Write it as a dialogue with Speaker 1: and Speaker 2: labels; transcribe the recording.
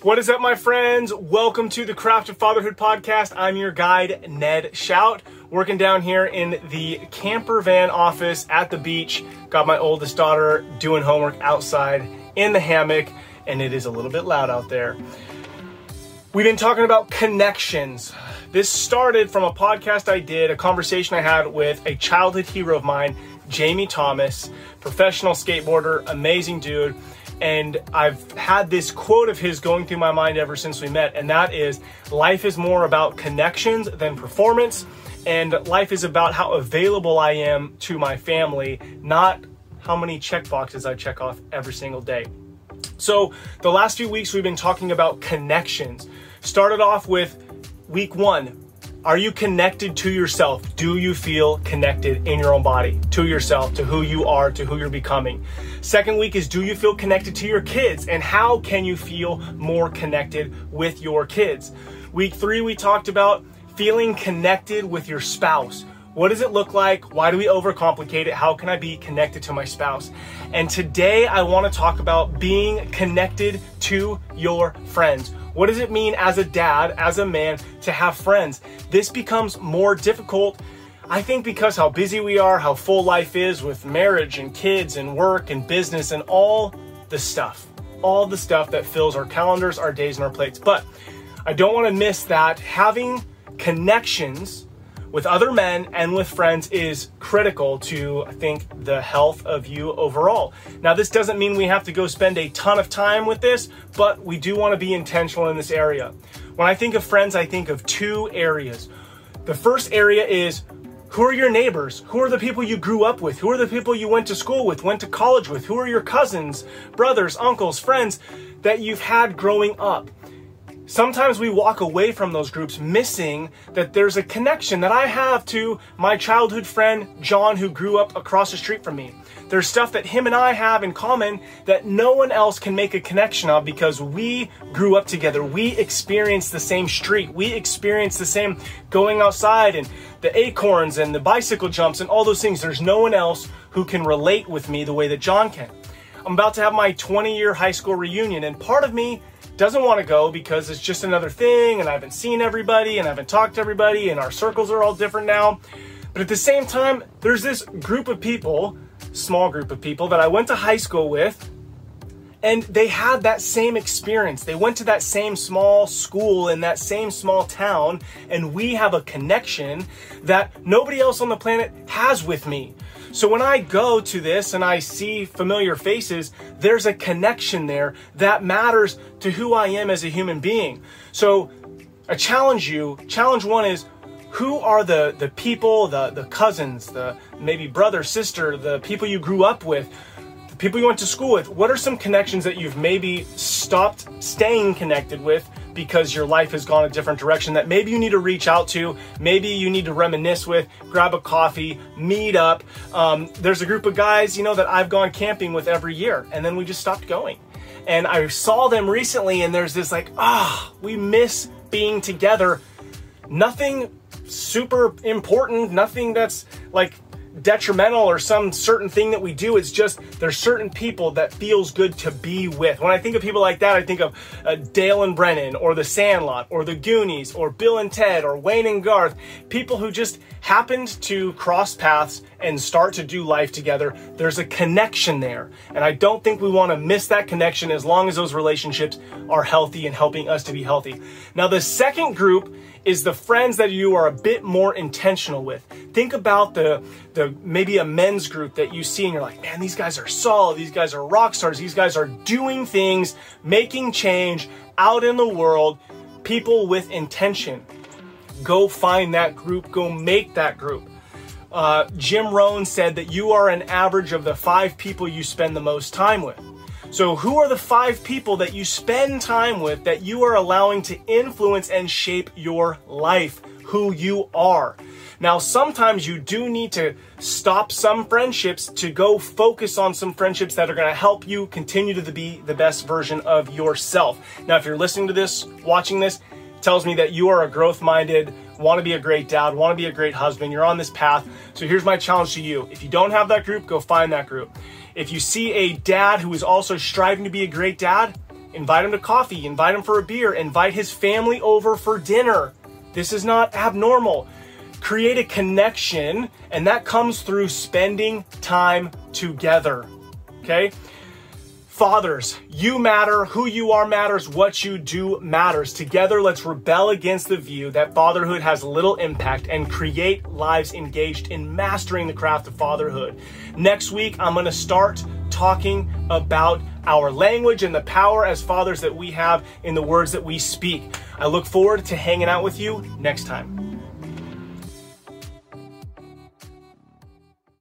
Speaker 1: What is up, my friends? Welcome to the Craft of Fatherhood podcast. I'm your guide, Ned Shout, working down here in the camper van office at the beach. Got my oldest daughter doing homework outside in the hammock, and it is a little bit loud out there. We've been talking about connections. This started from a podcast I did, a conversation I had with a childhood hero of mine, Jamie Thomas, professional skateboarder, amazing dude and I've had this quote of his going through my mind ever since we met, and that is life is more about connections than performance, and life is about how available I am to my family, not how many check boxes I check off every single day. So, the last few weeks we've been talking about connections. Started off with week one are you connected to yourself? Do you feel connected in your own body to yourself, to who you are, to who you're becoming? Second week is do you feel connected to your kids? And how can you feel more connected with your kids? Week three, we talked about feeling connected with your spouse. What does it look like? Why do we overcomplicate it? How can I be connected to my spouse? And today I want to talk about being connected to your friends. What does it mean as a dad, as a man, to have friends? This becomes more difficult, I think, because how busy we are, how full life is with marriage and kids and work and business and all the stuff. All the stuff that fills our calendars, our days, and our plates. But I don't want to miss that having connections with other men and with friends is critical to, I think, the health of you overall. Now, this doesn't mean we have to go spend a ton of time with this, but we do want to be intentional in this area. When I think of friends, I think of two areas. The first area is who are your neighbors? Who are the people you grew up with? Who are the people you went to school with, went to college with? Who are your cousins, brothers, uncles, friends that you've had growing up? Sometimes we walk away from those groups missing that there's a connection that I have to my childhood friend John who grew up across the street from me. There's stuff that him and I have in common that no one else can make a connection of because we grew up together. We experienced the same street. We experienced the same going outside and the acorns and the bicycle jumps and all those things. There's no one else who can relate with me the way that John can. I'm about to have my 20 year high school reunion and part of me doesn't want to go because it's just another thing and I haven't seen everybody and I haven't talked to everybody and our circles are all different now. But at the same time, there's this group of people, small group of people that I went to high school with and they had that same experience. They went to that same small school in that same small town, and we have a connection that nobody else on the planet has with me. So when I go to this and I see familiar faces, there's a connection there that matters to who I am as a human being. So I challenge you, challenge one is who are the the people, the the cousins, the maybe brother, sister, the people you grew up with, people you went to school with. What are some connections that you've maybe stopped staying connected with because your life has gone a different direction that maybe you need to reach out to, maybe you need to reminisce with, grab a coffee, meet up. Um, there's a group of guys, you know, that I've gone camping with every year, and then we just stopped going. And I saw them recently, and there's this like, ah, oh, we miss being together. Nothing super important, nothing that's like detrimental or some certain thing that we do. It's just there's certain people that feels good to be with. When I think of people like that, I think of uh, Dale and Brennan or The Sandlot or The Goonies or Bill and Ted or Wayne and Garth. People who just happened to cross paths and start to do life together. There's a connection there. And I don't think we want to miss that connection as long as those relationships are healthy and helping us to be healthy. Now, the second group is the friends that you are a bit more intentional with. Think about the the maybe a men's group that you see and you're like, man, these guys are solid, these guys are rock stars, these guys are doing things, making change out in the world, people with intention. Go find that group, go make that group. Uh, Jim Rohn said that you are an average of the five people you spend the most time with. So, who are the five people that you spend time with that you are allowing to influence and shape your life, who you are? Now, sometimes you do need to stop some friendships to go focus on some friendships that are going to help you continue to be the best version of yourself. Now, if you're listening to this, watching this, tells me that you are a growth minded, want to be a great dad, want to be a great husband, you're on this path. So here's my challenge to you. If you don't have that group, go find that group. If you see a dad who is also striving to be a great dad, invite him to coffee, invite him for a beer, invite his family over for dinner. This is not abnormal. Create a connection, and that comes through spending time together. Okay? Fathers, you matter. Who you are matters. What you do matters. Together, let's rebel against the view that fatherhood has little impact and create lives engaged in mastering the craft of fatherhood. Next week, I'm going to start talking about our language and the power as fathers that we have in the words that we speak. I look forward to hanging out with you next time.